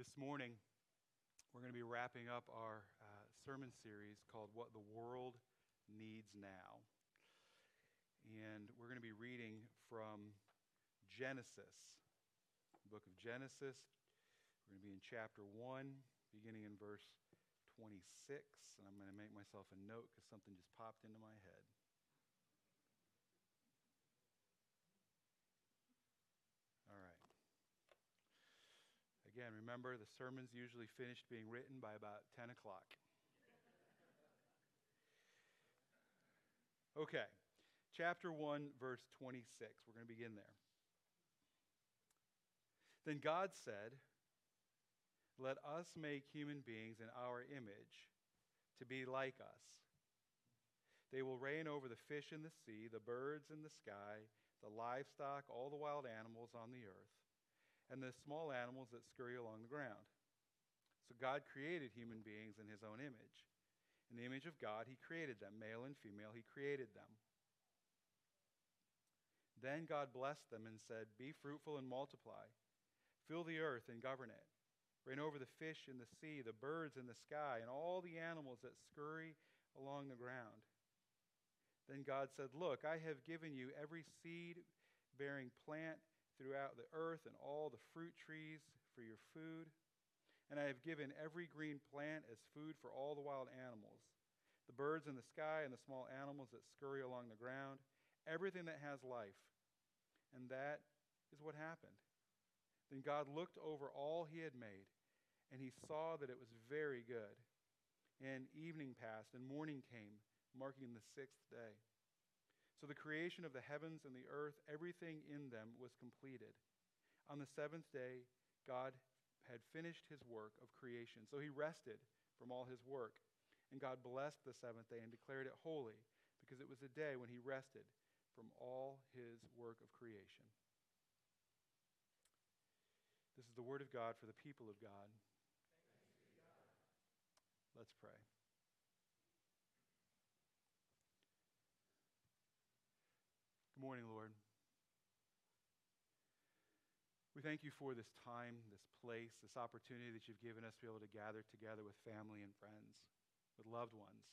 This morning, we're going to be wrapping up our uh, sermon series called What the World Needs Now. And we're going to be reading from Genesis, book of Genesis. We're going to be in chapter 1, beginning in verse 26. And I'm going to make myself a note because something just popped into my head. All right. Again, remember the sermon's usually finished being written by about 10 o'clock. Okay, chapter 1, verse 26. We're going to begin there. Then God said, Let us make human beings in our image to be like us. They will reign over the fish in the sea, the birds in the sky, the livestock, all the wild animals on the earth and the small animals that scurry along the ground. So God created human beings in his own image. In the image of God, he created them, male and female, he created them. Then God blessed them and said, Be fruitful and multiply, fill the earth and govern it. Reign over the fish in the sea, the birds in the sky, and all the animals that scurry along the ground. Then God said, Look, I have given you every seed bearing plant throughout the earth and all the fruit trees for your food. And I have given every green plant as food for all the wild animals, the birds in the sky and the small animals that scurry along the ground, everything that has life. And that is what happened. Then God looked over all he had made, and he saw that it was very good. And evening passed, and morning came, marking the sixth day. So the creation of the heavens and the earth, everything in them, was completed. On the seventh day, God had finished his work of creation. So he rested from all his work. And God blessed the seventh day and declared it holy, because it was a day when he rested from all his work of creation. This is the word of God for the people of God. God. Let's pray. Morning, Lord. We thank you for this time, this place, this opportunity that you've given us to be able to gather together with family and friends, with loved ones.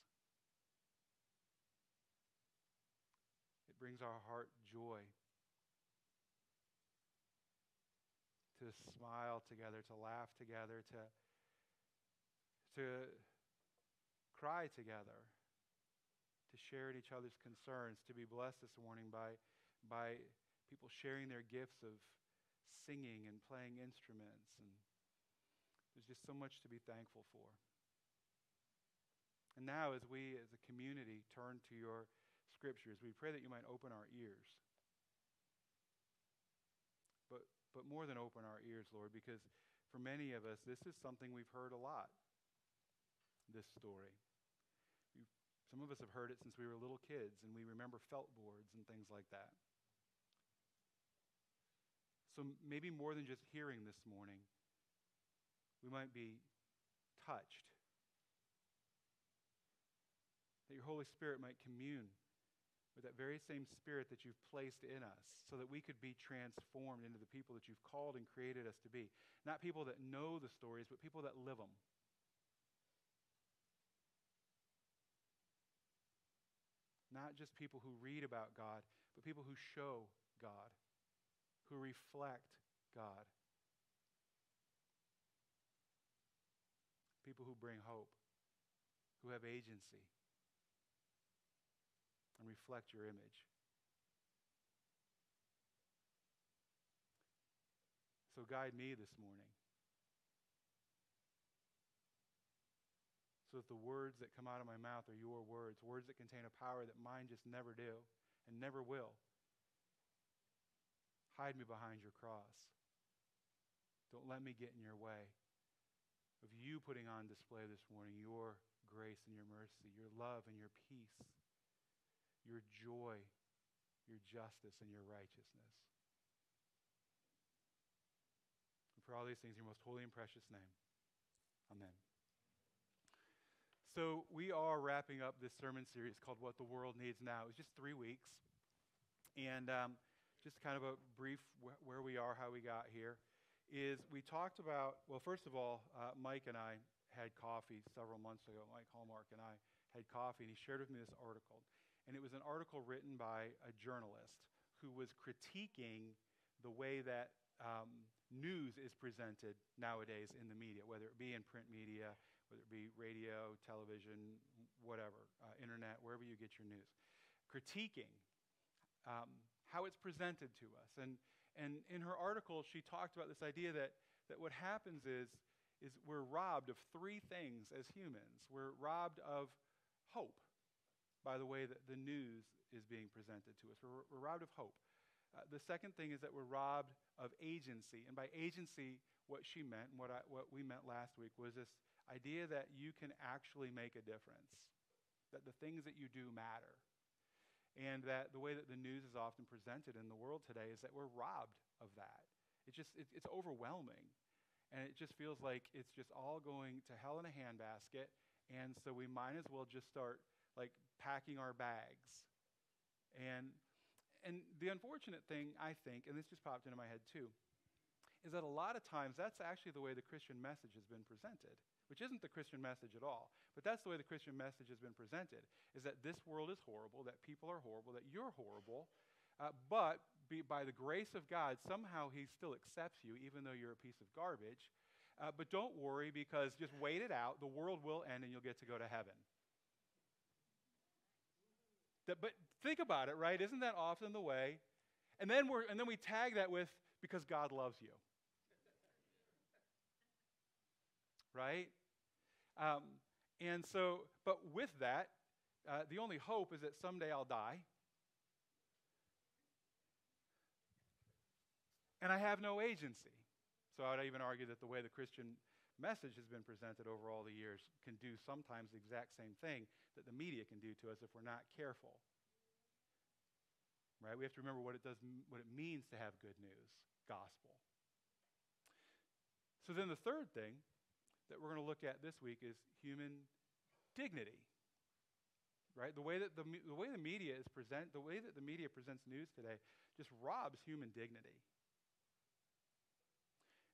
It brings our heart joy to smile together, to laugh together, to, to cry together to share in each other's concerns, to be blessed this morning by, by people sharing their gifts of singing and playing instruments. And there's just so much to be thankful for. And now, as we as a community turn to your scriptures, we pray that you might open our ears. But, but more than open our ears, Lord, because for many of us, this is something we've heard a lot this story. Some of us have heard it since we were little kids, and we remember felt boards and things like that. So maybe more than just hearing this morning, we might be touched. That your Holy Spirit might commune with that very same Spirit that you've placed in us so that we could be transformed into the people that you've called and created us to be. Not people that know the stories, but people that live them. Not just people who read about God, but people who show God, who reflect God. People who bring hope, who have agency, and reflect your image. So guide me this morning. So that the words that come out of my mouth are your words, words that contain a power that mine just never do and never will. Hide me behind your cross. Don't let me get in your way of you putting on display this morning your grace and your mercy, your love and your peace, your joy, your justice, and your righteousness. And for all these things, in your most holy and precious name. Amen. So, we are wrapping up this sermon series called What the World Needs Now. It's just three weeks. And um, just kind of a brief wh- where we are, how we got here. is we talked about, well, first of all, uh, Mike and I had coffee several months ago. Mike Hallmark and I had coffee, and he shared with me this article. And it was an article written by a journalist who was critiquing the way that um, news is presented nowadays in the media, whether it be in print media, whether it be radio, television, whatever, uh, internet, wherever you get your news. Critiquing um, how it's presented to us. And, and in her article, she talked about this idea that, that what happens is, is we're robbed of three things as humans. We're robbed of hope by the way that the news is being presented to us. We're, we're robbed of hope. Uh, the second thing is that we're robbed of agency. And by agency, what she meant and what, I, what we meant last week was this idea that you can actually make a difference, that the things that you do matter. And that the way that the news is often presented in the world today is that we're robbed of that. It just, it, it's overwhelming. And it just feels like it's just all going to hell in a handbasket. And so we might as well just start like packing our bags. And, and the unfortunate thing, I think, and this just popped into my head too, is that a lot of times that's actually the way the Christian message has been presented, which isn't the Christian message at all. But that's the way the Christian message has been presented, is that this world is horrible, that people are horrible, that you're horrible, uh, but be, by the grace of God, somehow He still accepts you, even though you're a piece of garbage. Uh, but don't worry because just wait it out. The world will end and you'll get to go to heaven. That, but think about it, right? Isn't that often the way? And then, we're, and then we tag that with, because God loves you. right? Um, and so, but with that, uh, the only hope is that someday I'll die. And I have no agency. So I would even argue that the way the Christian message has been presented over all the years can do sometimes the exact same thing that the media can do to us if we're not careful. Right? We have to remember what it does what it means to have good news, gospel. So then the third thing that we're going to look at this week is human dignity. Right? The way that the, the way the media is present, the way that the media presents news today just robs human dignity.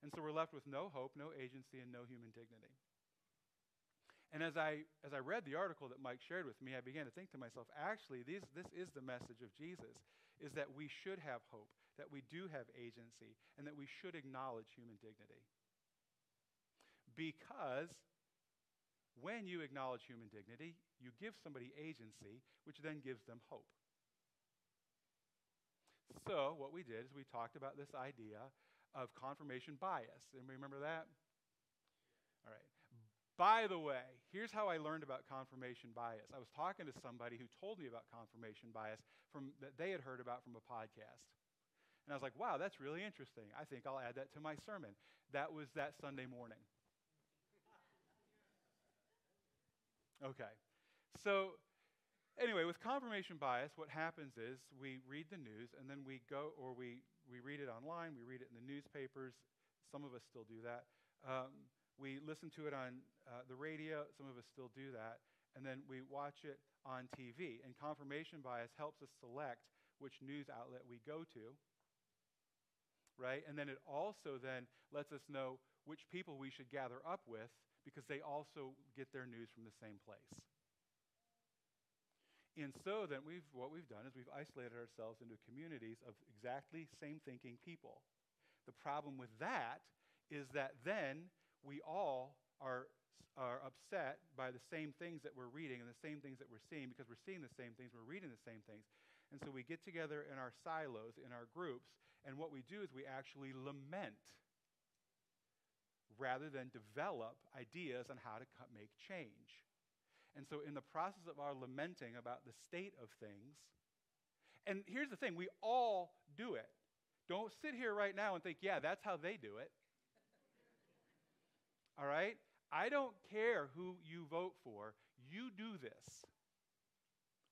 And so we're left with no hope, no agency, and no human dignity. And as I, as I read the article that Mike shared with me, I began to think to myself, actually, these, this is the message of Jesus, is that we should have hope, that we do have agency, and that we should acknowledge human dignity. Because when you acknowledge human dignity, you give somebody agency, which then gives them hope. So, what we did is we talked about this idea of confirmation bias. Anybody remember that? All right. By the way, here's how I learned about confirmation bias. I was talking to somebody who told me about confirmation bias from, that they had heard about from a podcast. And I was like, wow, that's really interesting. I think I'll add that to my sermon. That was that Sunday morning. Okay. So, anyway, with confirmation bias, what happens is we read the news and then we go, or we we read it online, we read it in the newspapers. Some of us still do that. Um, we listen to it on uh, the radio, some of us still do that. And then we watch it on TV. And confirmation bias helps us select which news outlet we go to. Right? And then it also then lets us know which people we should gather up with because they also get their news from the same place. And so then we've, what we've done is we've isolated ourselves into communities of exactly same thinking people. The problem with that is that then we all are, are upset by the same things that we're reading and the same things that we're seeing because we're seeing the same things, we're reading the same things. And so we get together in our silos, in our groups, and what we do is we actually lament rather than develop ideas on how to make change. And so, in the process of our lamenting about the state of things, and here's the thing we all do it. Don't sit here right now and think, yeah, that's how they do it. all right? I don't care who you vote for, you do this.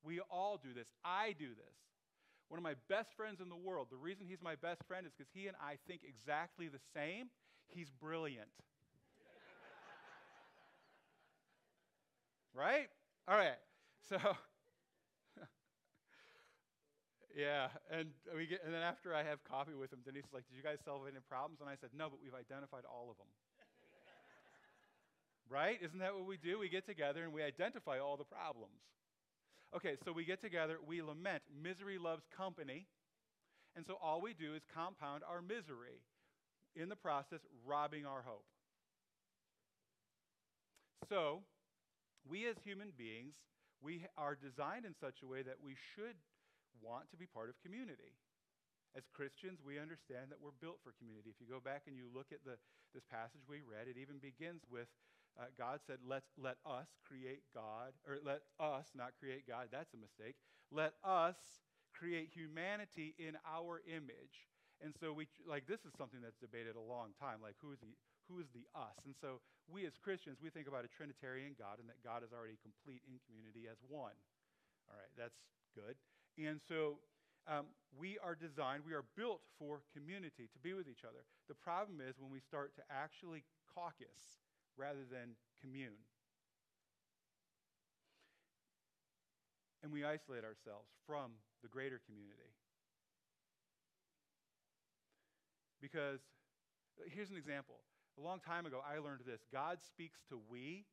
We all do this. I do this. One of my best friends in the world, the reason he's my best friend is because he and I think exactly the same. He's brilliant. right? All right. So, Yeah, and we get, and then after I have coffee with him, Denise is like, "Did you guys solve any problems?" And I said, "No, but we've identified all of them." right? Isn't that what we do? We get together and we identify all the problems. Okay, so we get together, we lament. Misery loves company, and so all we do is compound our misery. In the process, robbing our hope. So, we as human beings, we are designed in such a way that we should want to be part of community. As Christians, we understand that we're built for community. If you go back and you look at the, this passage we read, it even begins with uh, God said, Let's, Let us create God, or let us not create God. That's a mistake. Let us create humanity in our image. And so we like this is something that's debated a long time. Like who is the who is the us? And so we as Christians we think about a Trinitarian God and that God is already complete in community as one. All right, that's good. And so um, we are designed, we are built for community, to be with each other. The problem is when we start to actually caucus rather than commune. And we isolate ourselves from the greater community. Because uh, here's an example. A long time ago, I learned this God speaks to we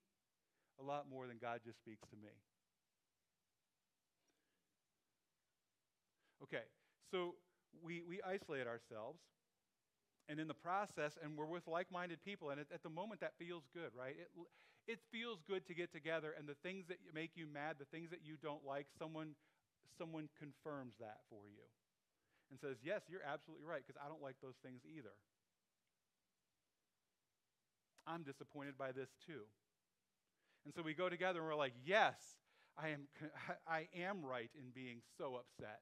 a lot more than God just speaks to me. Okay, so we, we isolate ourselves, and in the process, and we're with like minded people, and at, at, the moment that feels good, right? It, it feels good to get together, and the things that make you mad, the things that you don't like, someone, someone confirms that for you and says, Yes, you're absolutely right, because I don't like those things either. I'm disappointed by this too. And so we go together and we're like, Yes, I am, I am right in being so upset.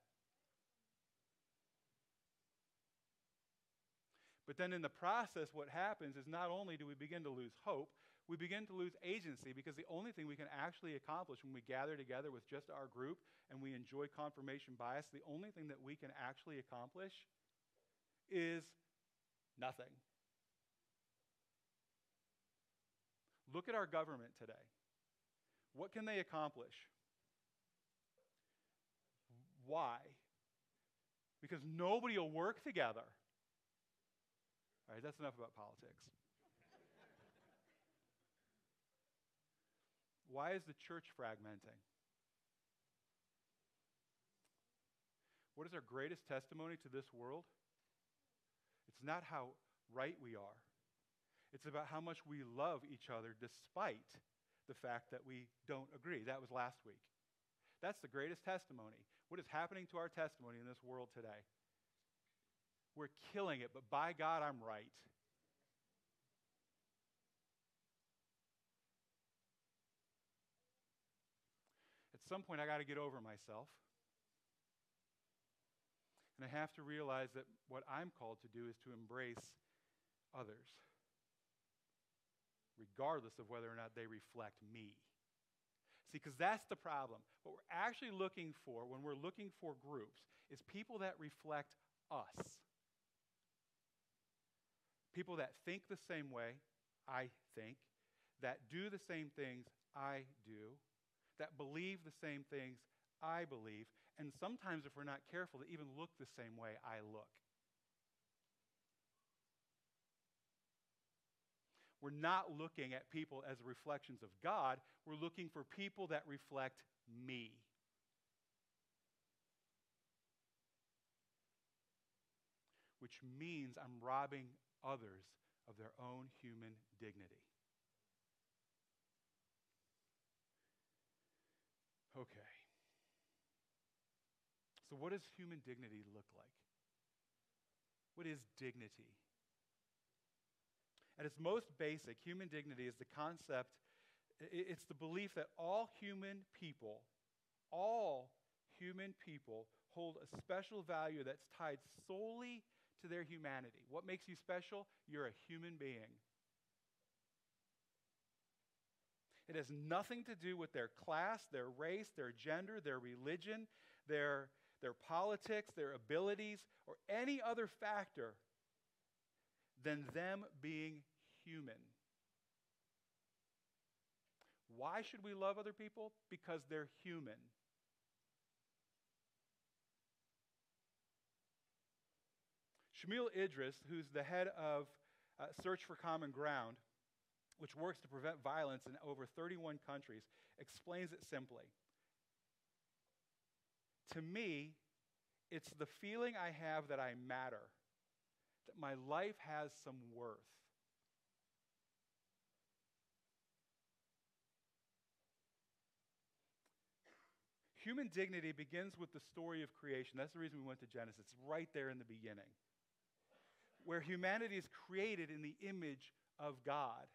But then in the process, what happens is not only do we begin to lose hope, we begin to lose agency because the only thing we can actually accomplish when we gather together with just our group and we enjoy confirmation bias, the only thing that we can actually accomplish is nothing. Look at our government today. What can they accomplish? Why? Because nobody will work together. All right, that's enough about politics. Why is the church fragmenting? What is our greatest testimony to this world? It's not how right we are. It's about how much we love each other despite the fact that we don't agree. That was last week. That's the greatest testimony. What is happening to our testimony in this world today? We're killing it, but by God, I'm right. Some point, I got to get over myself. And I have to realize that what I'm called to do is to embrace others, regardless of whether or not they reflect me. See, because that's the problem. What we're actually looking for when we're looking for groups is people that reflect us. People that think the same way I think, that do the same things I do, that believe the same things I believe, and sometimes, if we're not careful, that even look the same way I look. We're not looking at people as reflections of God, we're looking for people that reflect me. Which means I'm robbing others of their own human dignity. Okay. So, what does human dignity look like? What is dignity? At its most basic, human dignity is the concept, it's the belief that all human people, all human people hold a special value that's tied solely to their humanity. What makes you special? You're a human being. It has nothing to do with their class, their race, their gender, their religion, their, their politics, their abilities, or any other factor than them being human. Why should we love other people? Because they're human. Shamil Idris, who's the head of uh, Search for Common Ground, which works to prevent violence in over 31 countries, explains it simply. To me, it's the feeling I have that I matter, that my life has some worth. Human dignity begins with the story of creation. That's the reason we went to Genesis. It's right there in the beginning, where humanity is created in the image of God.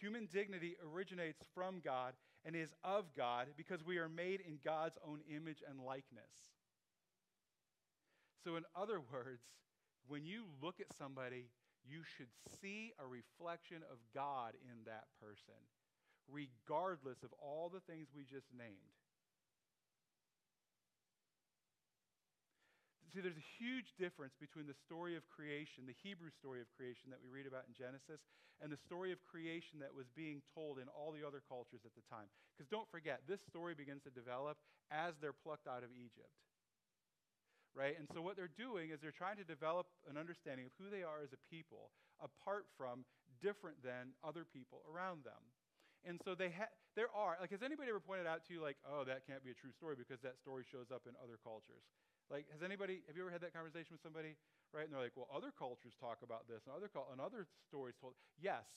Human dignity originates from God and is of God because we are made in God's own image and likeness. So, in other words, when you look at somebody, you should see a reflection of God in that person regardless of all the things we just named. See, there's a huge difference between the story of creation, the Hebrew story of creation that we read about in Genesis, and the story of creation that was being told in all the other cultures at the time. Because don't forget, this story begins to develop as they're plucked out of Egypt. Right? And so what they're doing is they're trying to develop an understanding of who they are as a people, apart from, different than other people around them. And so they ha- there are, like, has anybody ever pointed out to you, like, oh, that can't be a true story because that story shows up in other cultures? Like, has anybody, have you ever had that conversation with somebody, right? And they're like, well, other cultures talk about this and other, and other stories told. Yes,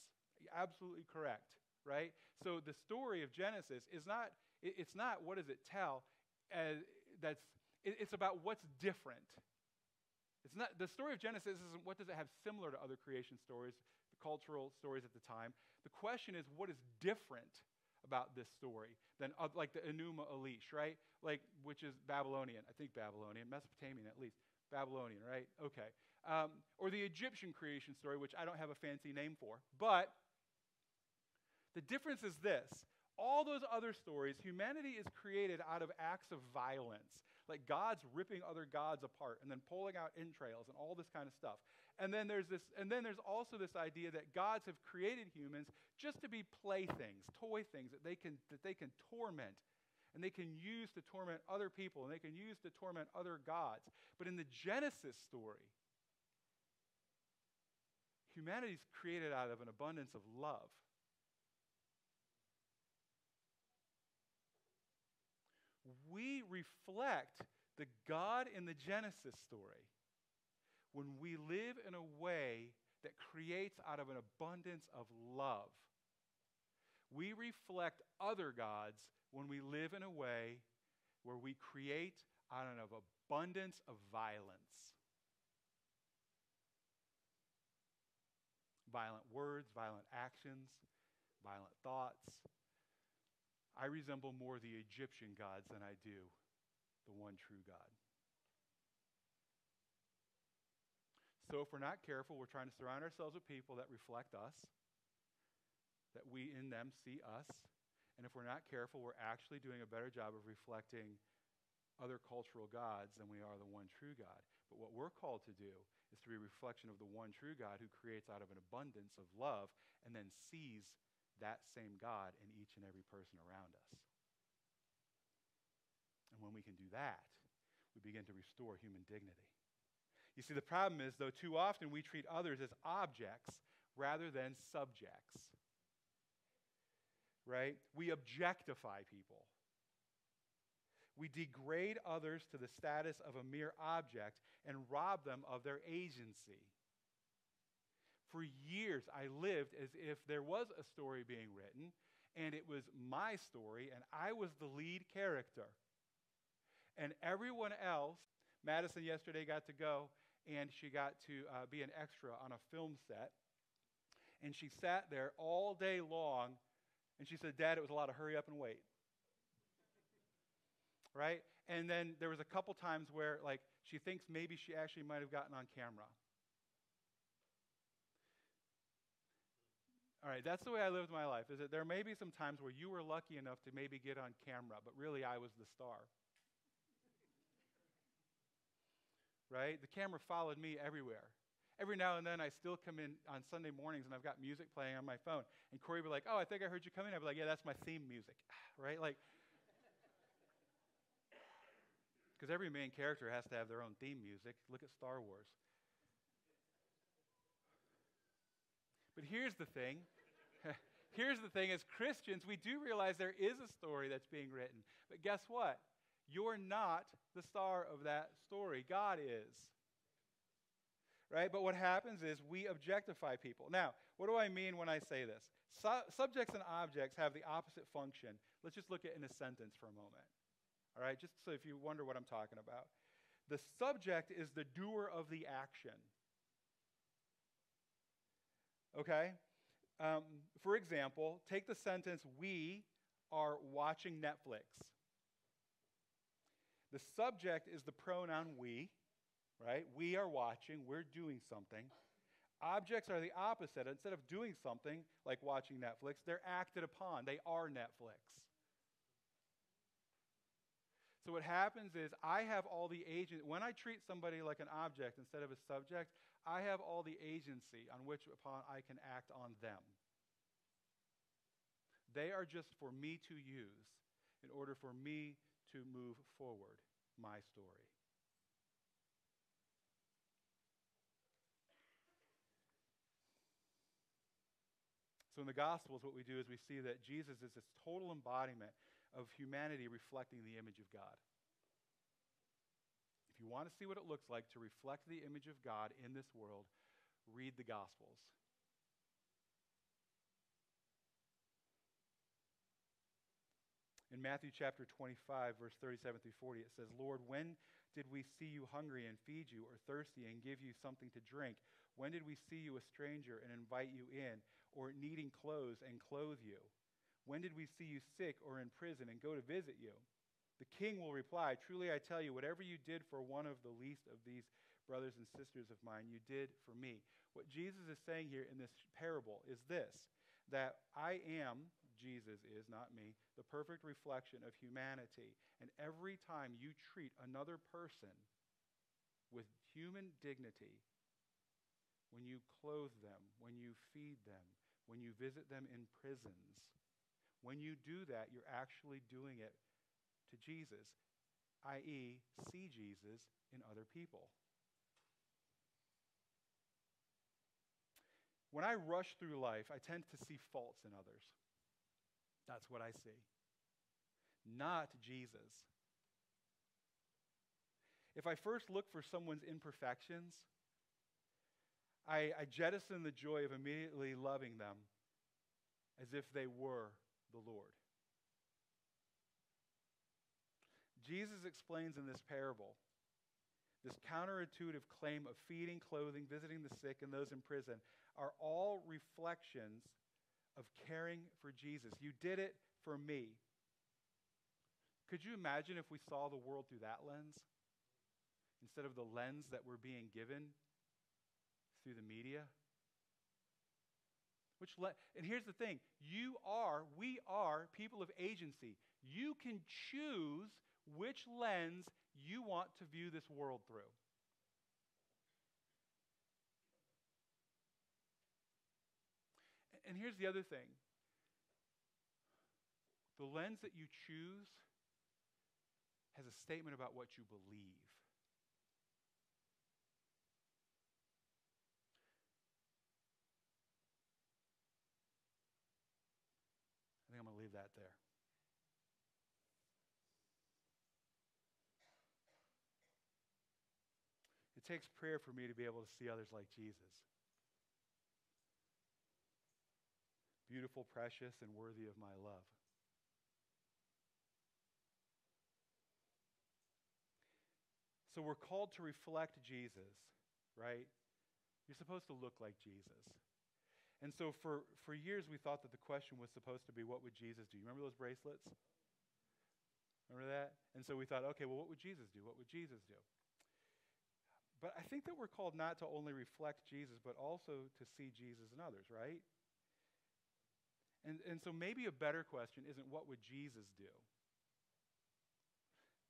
absolutely correct, right? So the story of Genesis is not, it's not what does it tell, as, that's, it's about what's different. It's not, the story of Genesis isn't what does it have similar to other creation stories, the cultural stories at the time. The question is, what is different about this story than uh, like the Enuma Elish, right? Like, which is Babylonian, I think Babylonian, Mesopotamian at least. Babylonian, right? Okay. Um, or the Egyptian creation story, which I don't have a fancy name for. But the difference is this all those other stories, humanity is created out of acts of violence like God's ripping other gods apart and then pulling out entrails and all this kind of stuff. And then there's this and then there's also this idea that gods have created humans just to be playthings, toy things that they can that they can torment and they can use to torment other people and they can use to torment other gods. But in the Genesis story, humanity is created out of an abundance of love. we reflect the God in the Genesis story when we live in a way that creates out of an abundance of love. We reflect other gods when we live in a way where we create out of an abundance of violence. Violent words, violent actions, violent thoughts, I resemble more the Egyptian gods than I do the one true God. So, if we're not careful, we're trying to surround ourselves with people that reflect us, that we in them see us. And if we're not careful, we're actually doing a better job of reflecting other cultural gods than we are the one true God. But what we're called to do is to be a reflection of the one true God who creates out of an abundance of love and then sees that same God in each and every person around us. And when we can do that, we begin to restore human dignity. You see, the problem is, though, too often we treat others as objects rather than subjects. Right? We objectify people. We degrade others to the status of a mere object and rob them of their agency for years, I lived as if there was a story being written, and it was my story, and I was the lead character. And everyone else, Madison yesterday got to go, and she got to uh, be an extra on a film set. And she sat there all day long, and she said, Dad, it was a lot of hurry up and wait. right? And then there was a couple times where, like, she thinks maybe she actually might have gotten on camera. All right, that's the way I lived my life. Is that there may be some times where you were lucky enough to maybe get on camera, but really I was the star. Right? The camera followed me everywhere. Every now and then I still come in on Sunday mornings and I've got music playing on my phone. And Corey would be like, Oh, I think I heard you come in. I'd be like, Yeah, that's my theme music. right? Like, Because every main character has to have their own theme music. Look at Star Wars. But here's the thing. here's the thing as Christians, we do realize there is a story that's being written. But guess what? You're not the star of that story, God is. Right? But what happens is we objectify people. Now, what do I mean when I say this? Su- subjects and objects have the opposite function. Let's just look at it in a sentence for a moment. All right? Just so if you wonder what I'm talking about. The subject is the doer of the action. Okay? Um, for example, take the sentence, We are watching Netflix. The subject is the pronoun we, right? We are watching, we're doing something. Objects are the opposite. Instead of doing something like watching Netflix, they're acted upon. They are Netflix. So what happens is I have all the agent when I treat somebody like an object instead of a subject, I have all the agency on which upon I can act on them. They are just for me to use in order for me to move forward my story. So, in the Gospels, what we do is we see that Jesus is this total embodiment of humanity reflecting the image of God. If you want to see what it looks like to reflect the image of God in this world, read the Gospels. In Matthew chapter 25, verse 37 through 40, it says, Lord, when did we see you hungry and feed you, or thirsty and give you something to drink? When did we see you a stranger and invite you in, or needing clothes and clothe you? When did we see you sick or in prison and go to visit you? The king will reply, Truly I tell you, whatever you did for one of the least of these brothers and sisters of mine, you did for me. What Jesus is saying here in this parable is this that I am Jesus is, not me, the perfect reflection of humanity. And every time you treat another person with human dignity, when you clothe them, when you feed them, when you visit them in prisons, when you do that, you're actually doing it to Jesus, i.e., see Jesus in other people. When I rush through life, I tend to see faults in others. That's what I see. Not Jesus. If I first look for someone's imperfections, I, I jettison the joy of immediately loving them as if they were the Lord. Jesus explains in this parable this counterintuitive claim of feeding, clothing, visiting the sick, and those in prison are all reflections of caring for Jesus. You did it for me. Could you imagine if we saw the world through that lens instead of the lens that we're being given through the media? Which le- and here's the thing you are, we are people of agency. You can choose which lens you want to view this world through. And here's the other thing the lens that you choose has a statement about what you believe. I think I'm going to leave that there. It takes prayer for me to be able to see others like Jesus. Beautiful, precious, and worthy of my love. So we're called to reflect Jesus, right? You're supposed to look like Jesus. And so for, for years, we thought that the question was supposed to be, what would Jesus do? You remember those bracelets? Remember that? And so we thought, okay, well, what would Jesus do? What would Jesus do? But I think that we're called not to only reflect Jesus, but also to see Jesus in others, right? And, and so maybe a better question isn't what would Jesus do?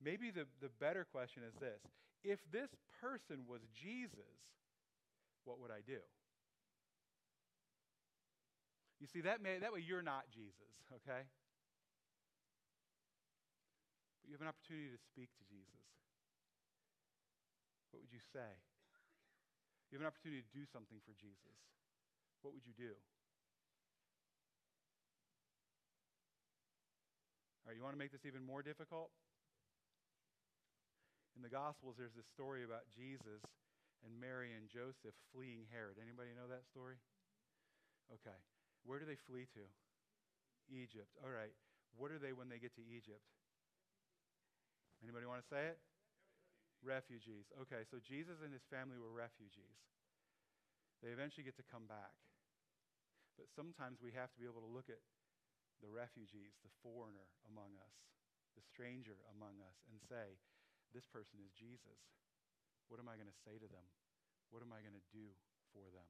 Maybe the, the better question is this if this person was Jesus, what would I do? You see, that, may, that way you're not Jesus, okay? But you have an opportunity to speak to Jesus. What would you say? You have an opportunity to do something for Jesus. What would you do? All right, you want to make this even more difficult? In the Gospels, there's this story about Jesus and Mary and Joseph fleeing Herod. Anybody know that story? Okay. Where do they flee to? Egypt. All right. What are they when they get to Egypt? Anybody want to say it? Refugees. Okay, so Jesus and his family were refugees. They eventually get to come back. But sometimes we have to be able to look at the refugees, the foreigner among us, the stranger among us, and say, This person is Jesus. What am I going to say to them? What am I going to do for them?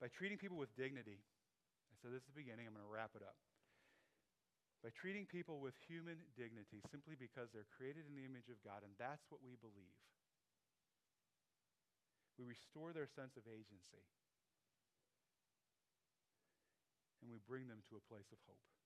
By treating people with dignity, I said this at the beginning, I'm going to wrap it up. By treating people with human dignity simply because they're created in the image of God, and that's what we believe, we restore their sense of agency and we bring them to a place of hope.